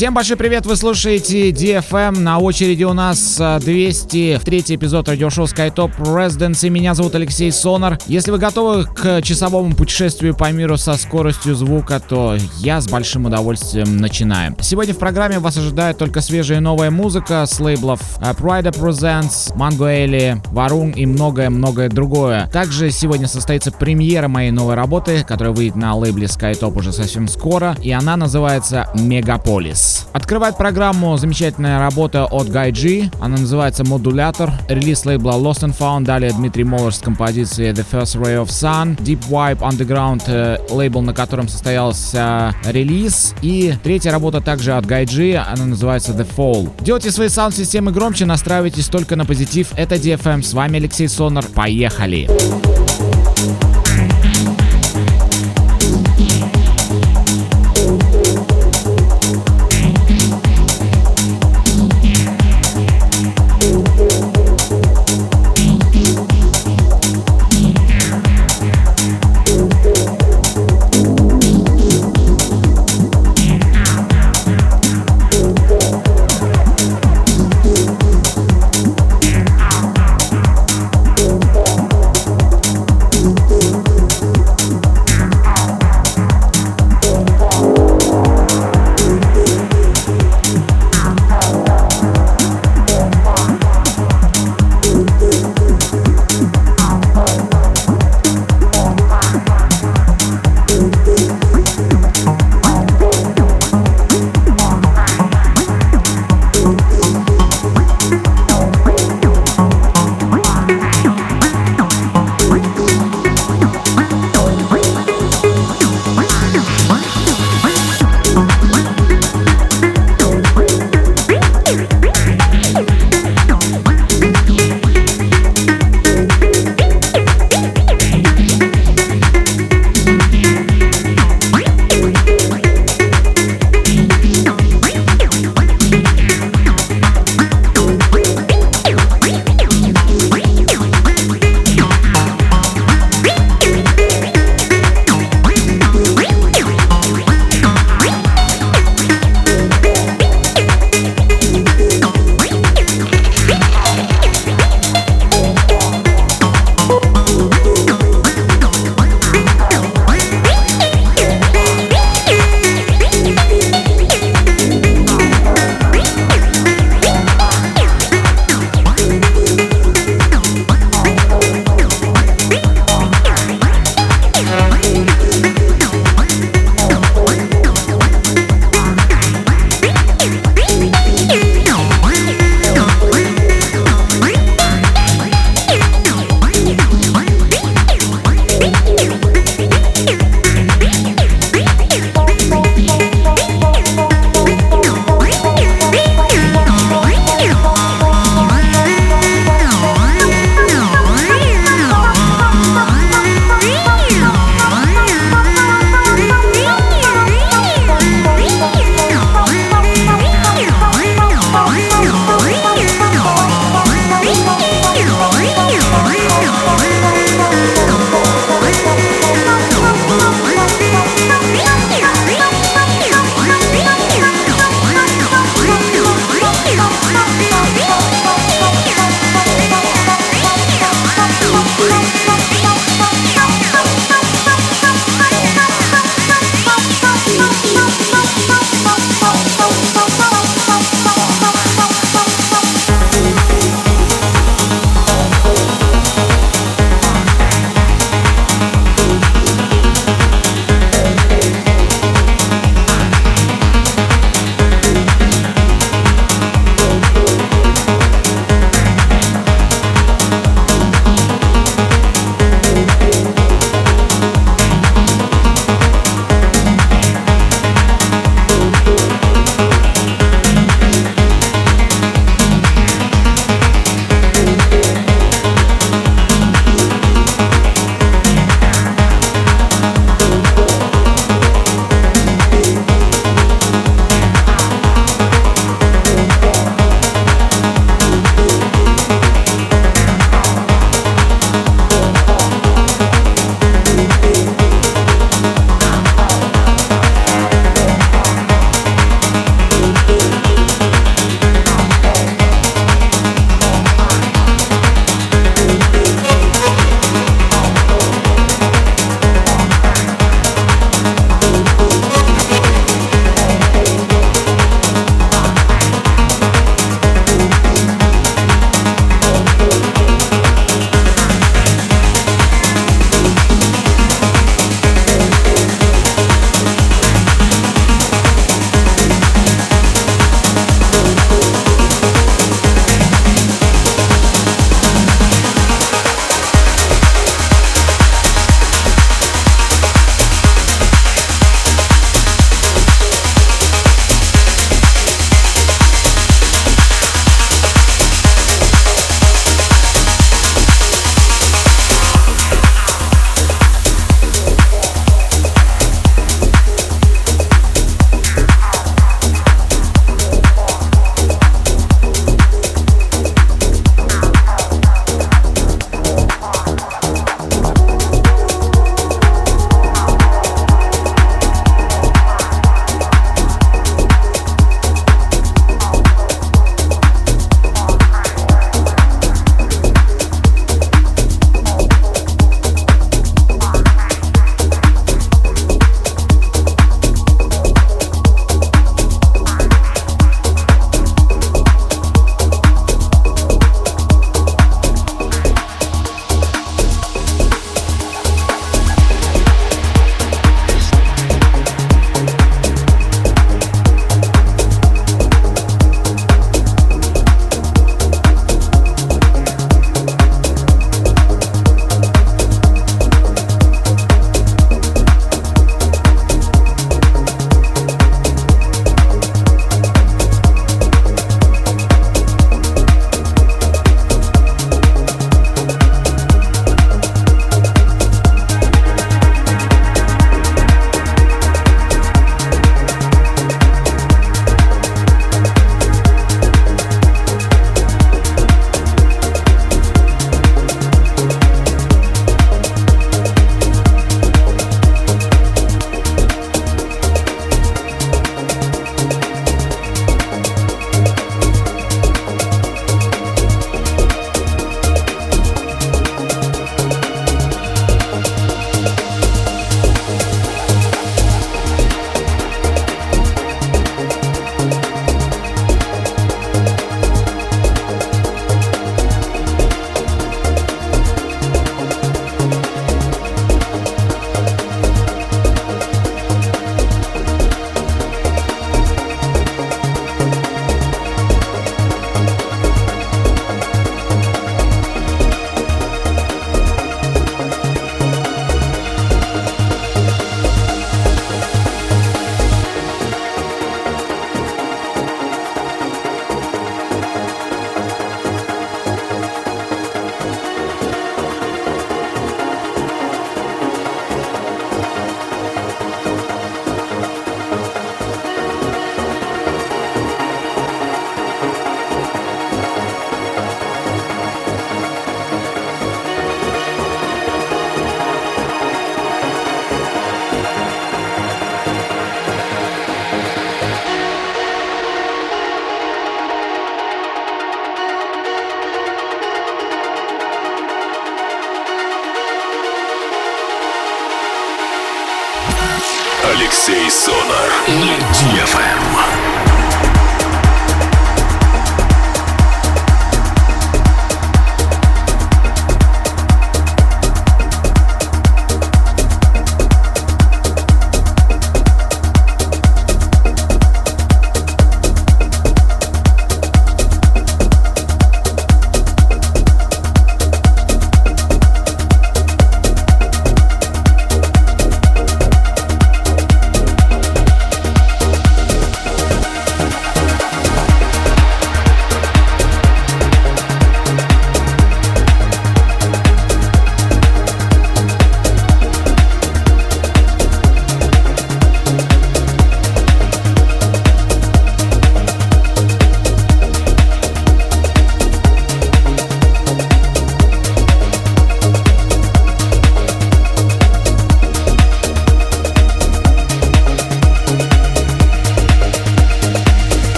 Всем большой привет, вы слушаете DFM, на очереди у нас 203 эпизод радиошоу SkyTop Residency, меня зовут Алексей Сонар. Если вы готовы к часовому путешествию по миру со скоростью звука, то я с большим удовольствием начинаю. Сегодня в программе вас ожидает только свежая новая музыка с лейблов Pride Presents, Mango Eli, Varun и многое-многое другое. Также сегодня состоится премьера моей новой работы, которая выйдет на лейбле SkyTop уже совсем скоро, и она называется Мегаполис. Открывает программу замечательная работа от G. Она называется «Модулятор». Релиз лейбла Lost and Found. Далее Дмитрий Моллер с композицией The First Ray of Sun. Deep Wipe Underground, э, лейбл, на котором состоялся релиз. И третья работа также от G. Она называется The Fall. Делайте свои саунд-системы громче, настраивайтесь только на позитив. Это DFM. С вами Алексей Сонар. Поехали! Поехали! Алексей Сонар на DFM.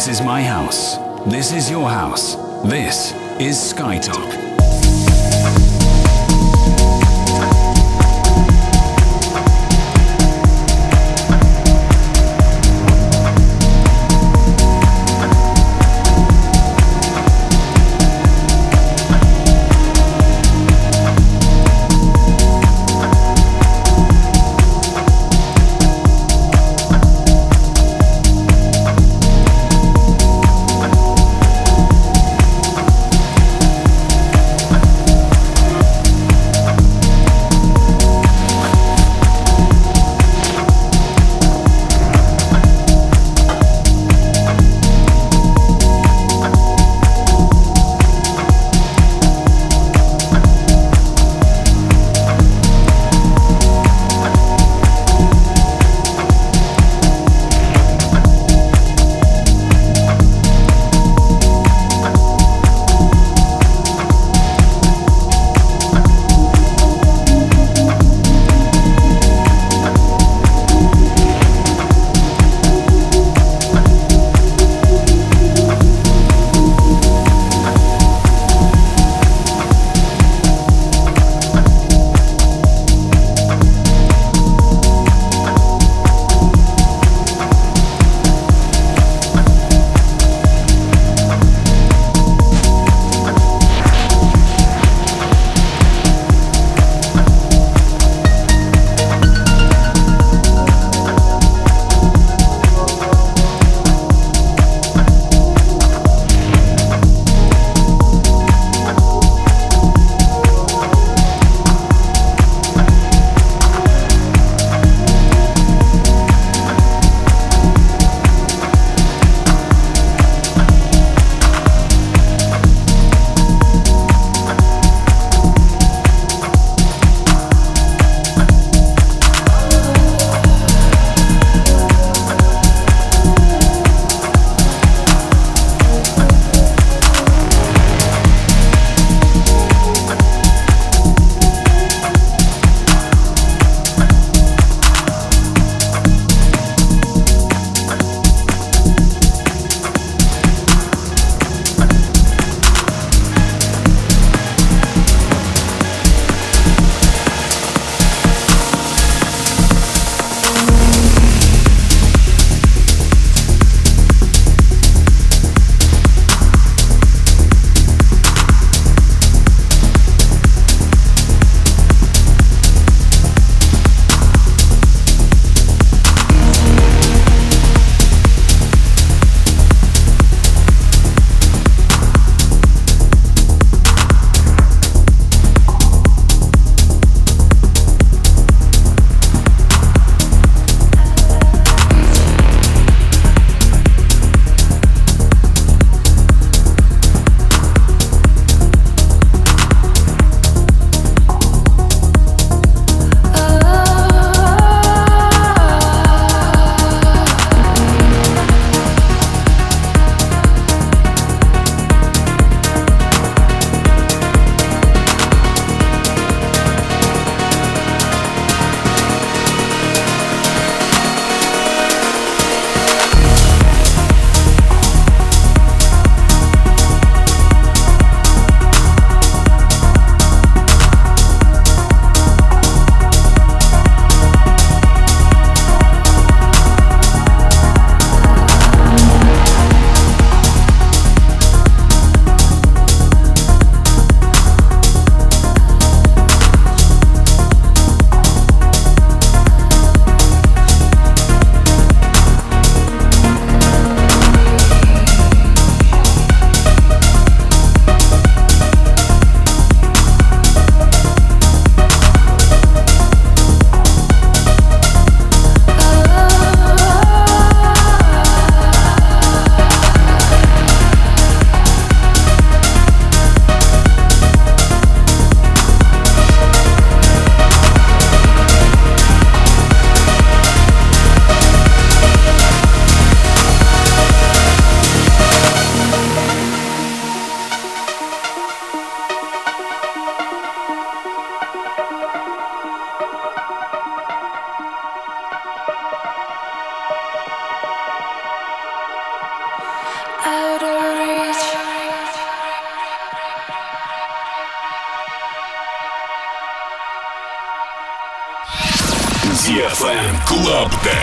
This is my house. This is your house. This is Skytalk.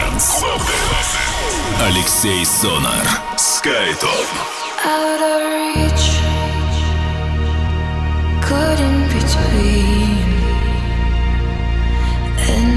Dance. Алексей Сонар. Skytop. Out of reach. Caught in between. And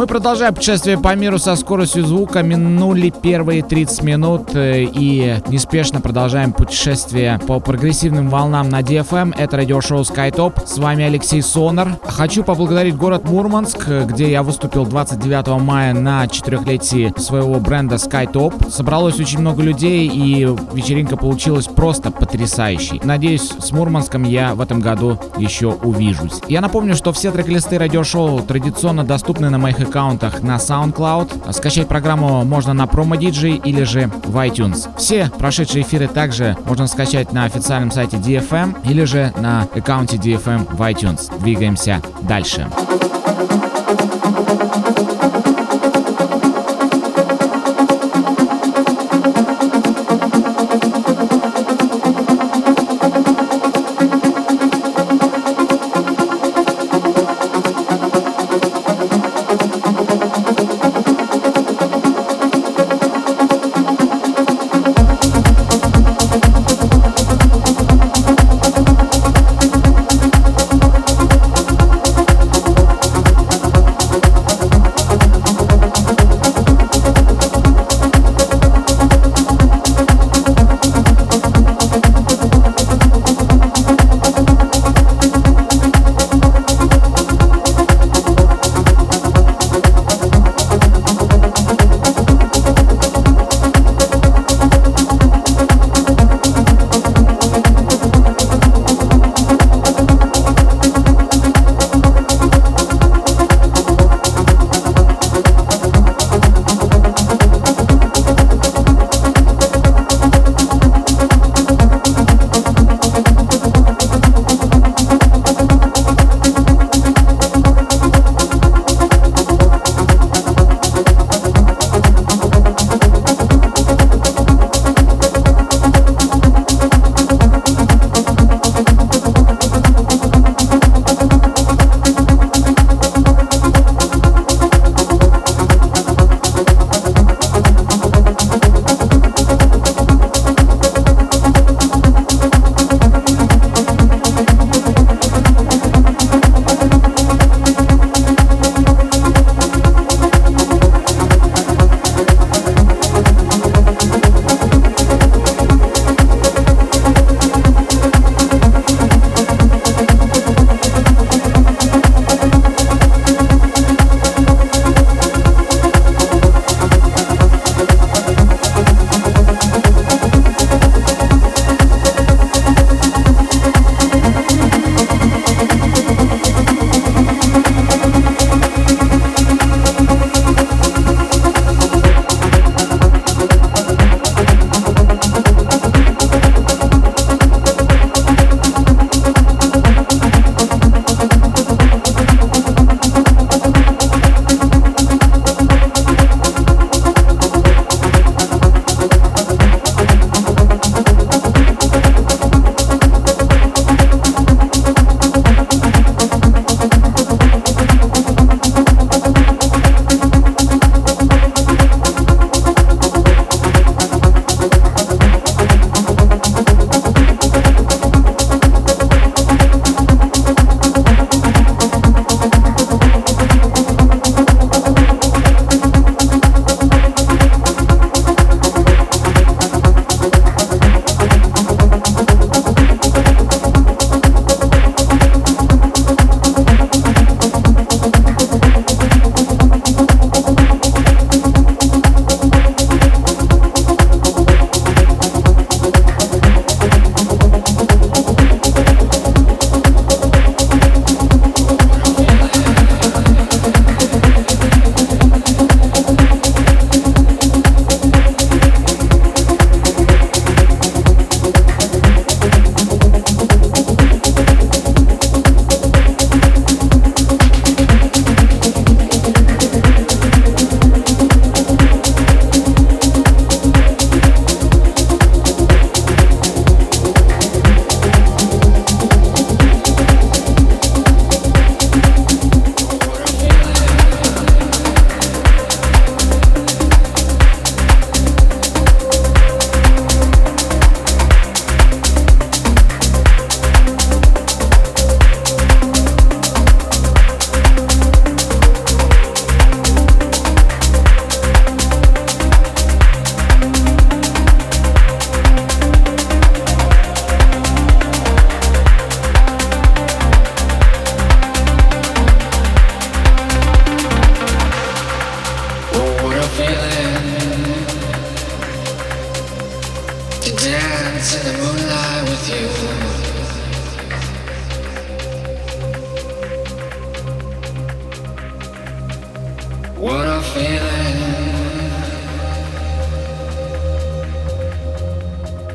Мы продолжаем путешествие по миру со скоростью звука. Минули первые 30 минут э, и неспешно продолжаем путешествие по прогрессивным волнам на DFM. Это радиошоу SkyTop. С вами Алексей Сонар. Хочу поблагодарить город Мурманск, где я выступил 29 мая на четырехлетии своего бренда SkyTop. Собралось очень много людей и вечеринка получилась просто потрясающей. Надеюсь, с Мурманском я в этом году еще увижусь. Я напомню, что все трек-листы радиошоу традиционно доступны на моих аккаунтах на SoundCloud. Скачать программу можно на Promo DJ или же в iTunes. Все прошедшие эфиры также можно скачать на официальном сайте DFM или же на аккаунте DFM в iTunes. Двигаемся дальше.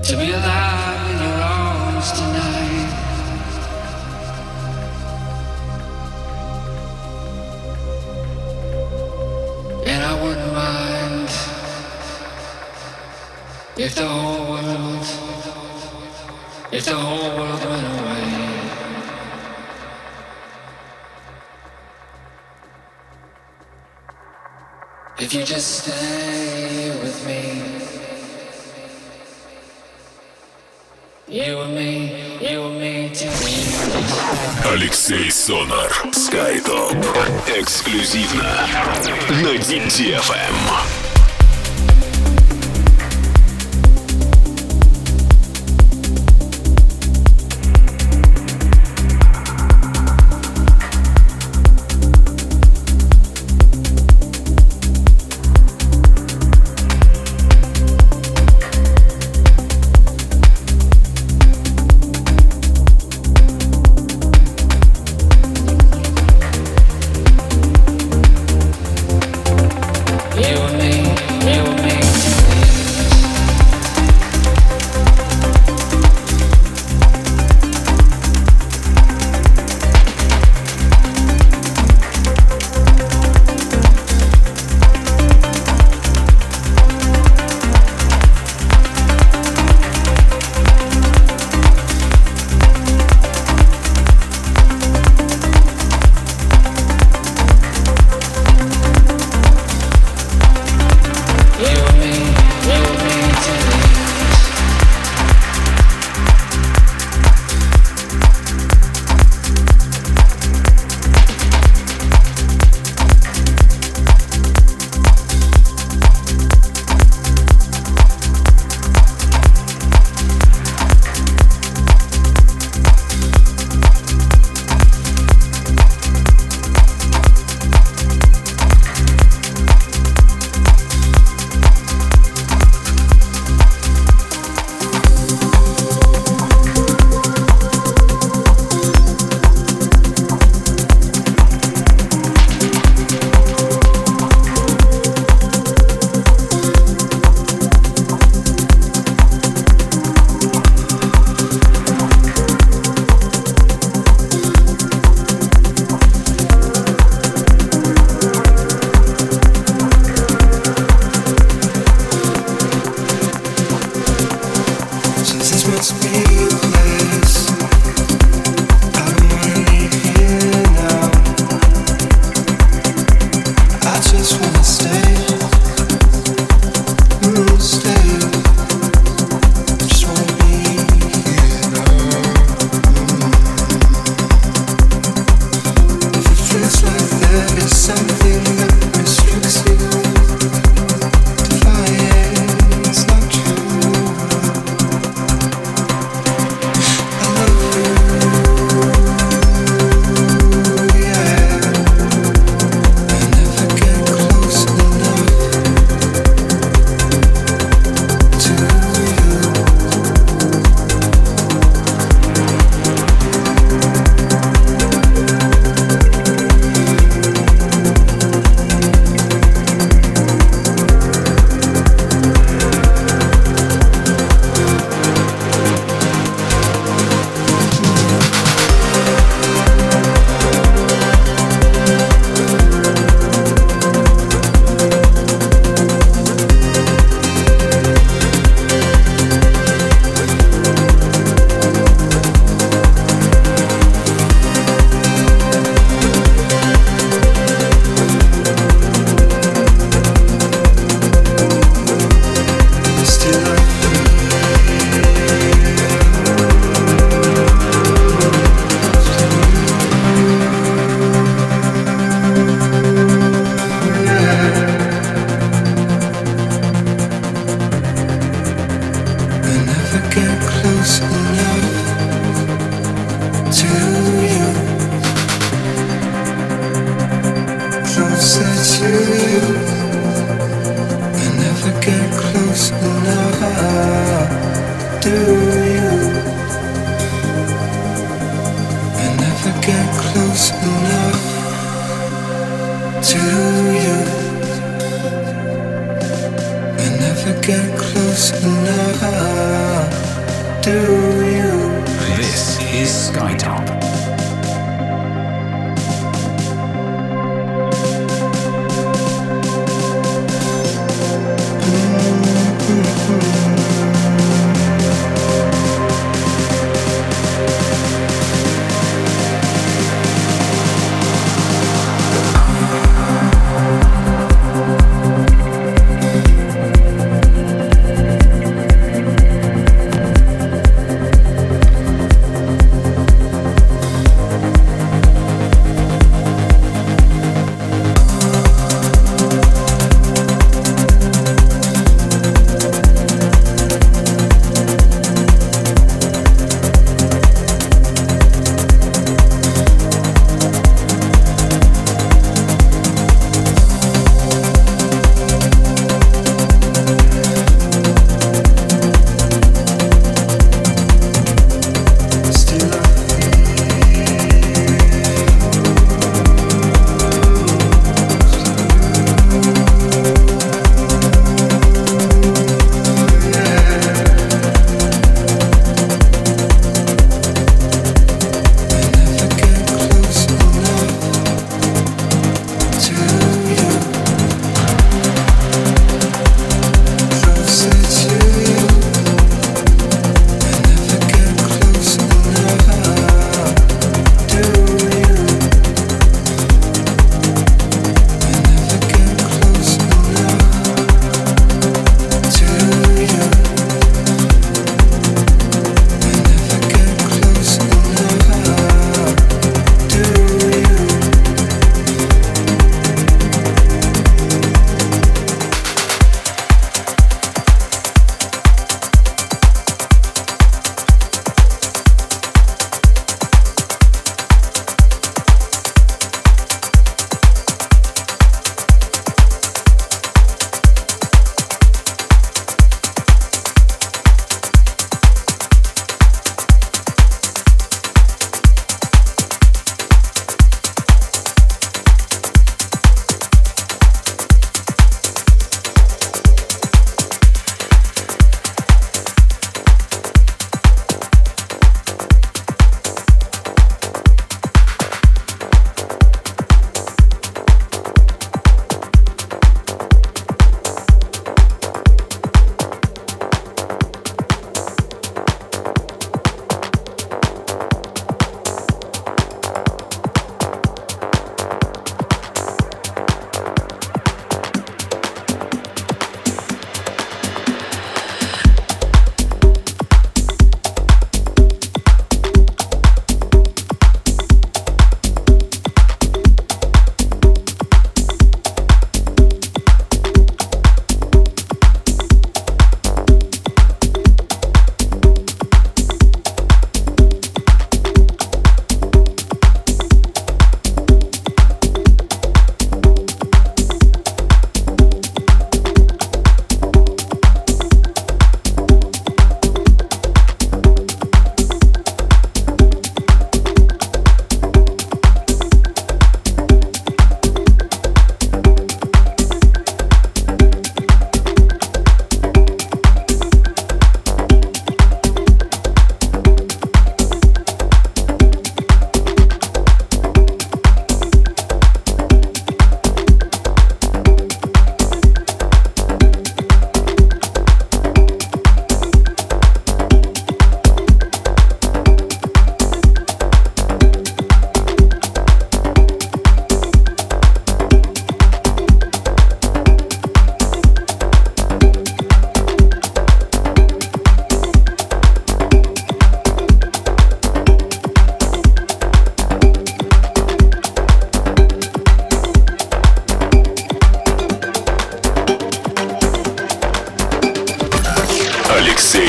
to be alive in your arms tonight. And I wouldn't mind if the whole world, if the whole world went away. If you just stay with me. Алексей Сонар. Skytop, Эксклюзивно на DTFM.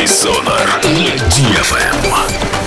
Сонар на DFM.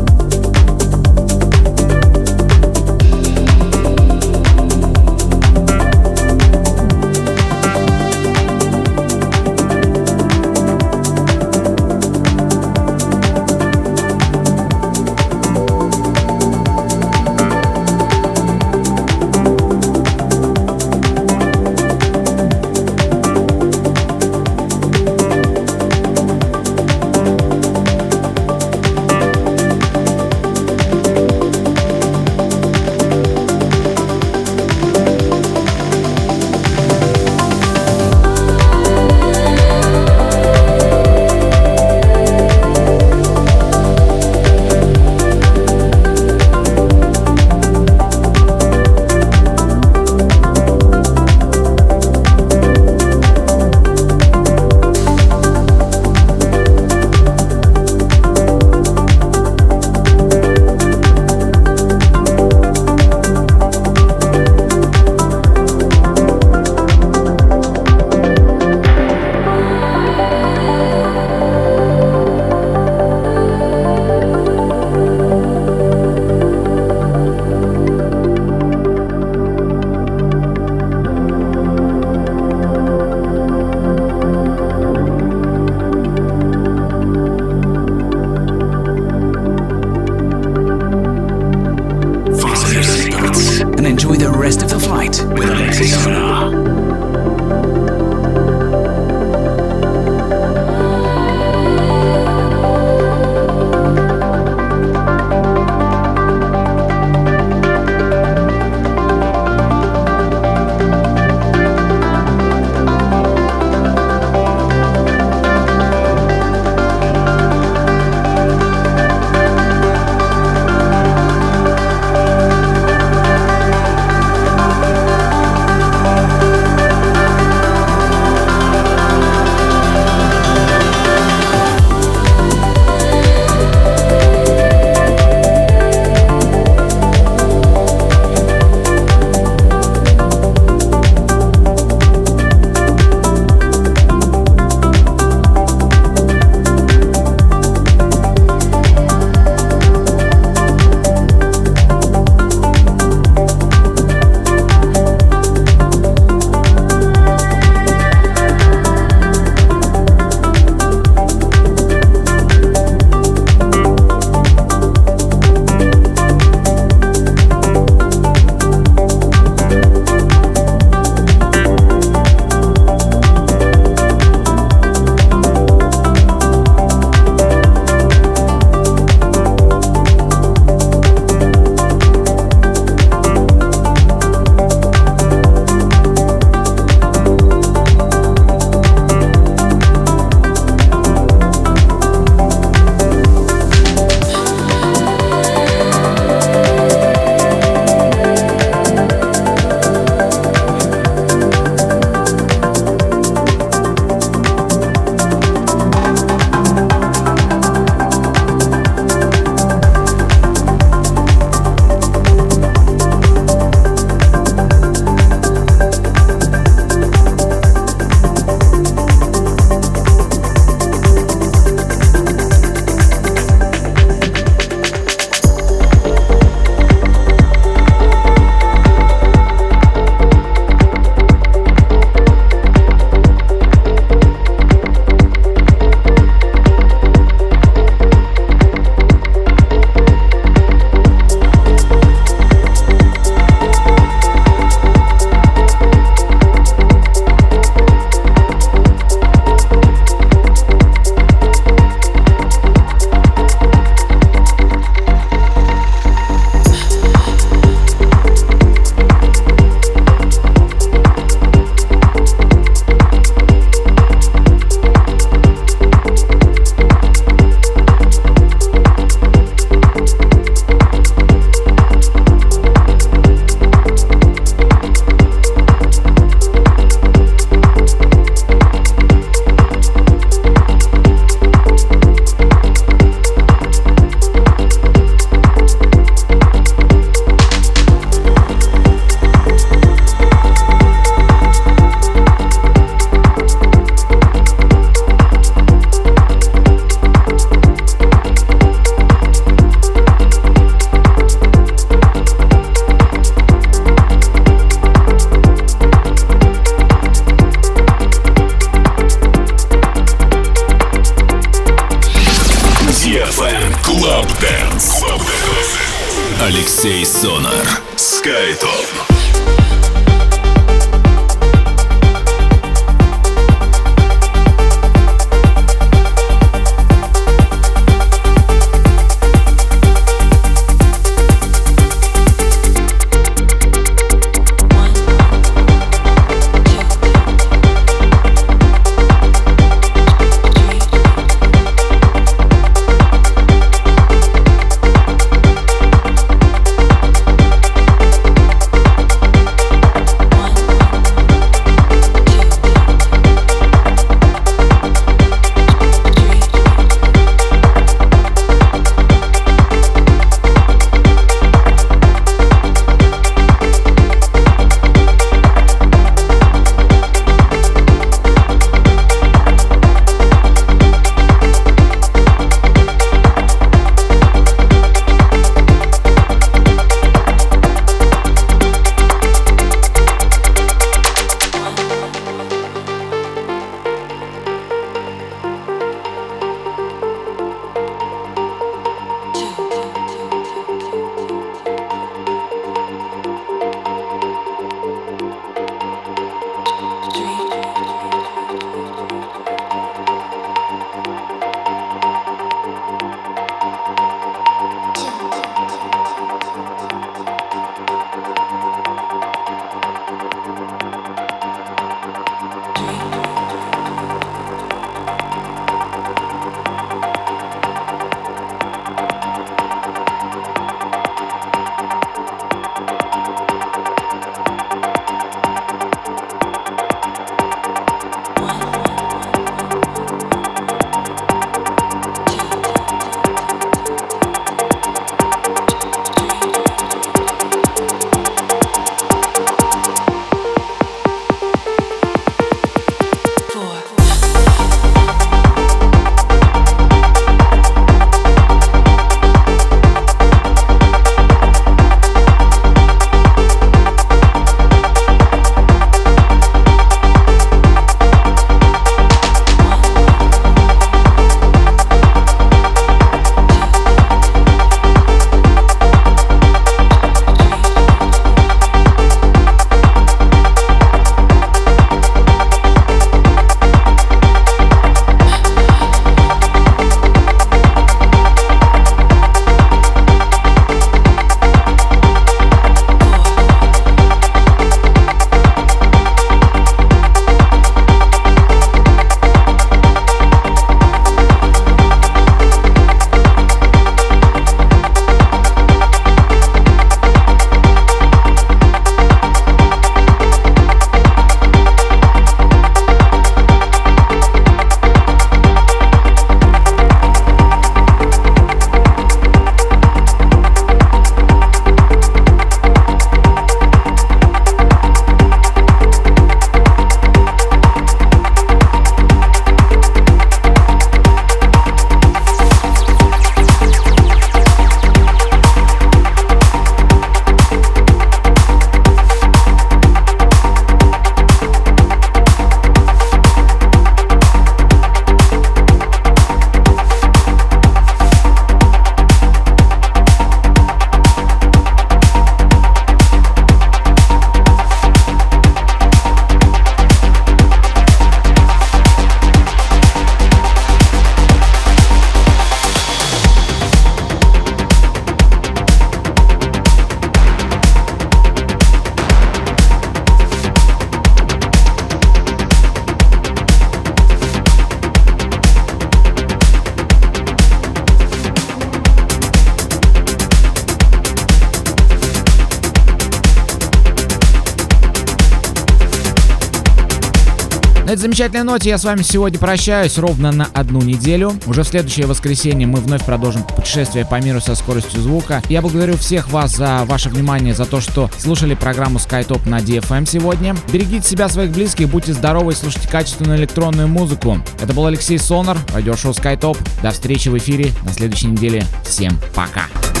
На этой замечательной ноте я с вами сегодня прощаюсь ровно на одну неделю. Уже в следующее воскресенье мы вновь продолжим путешествие по миру со скоростью звука. Я благодарю всех вас за ваше внимание, за то, что слушали программу SkyTop на DFM сегодня. Берегите себя, своих близких, будьте здоровы и слушайте качественную электронную музыку. Это был Алексей Сонар, радиошоу SkyTop. До встречи в эфире на следующей неделе. Всем пока! Ladies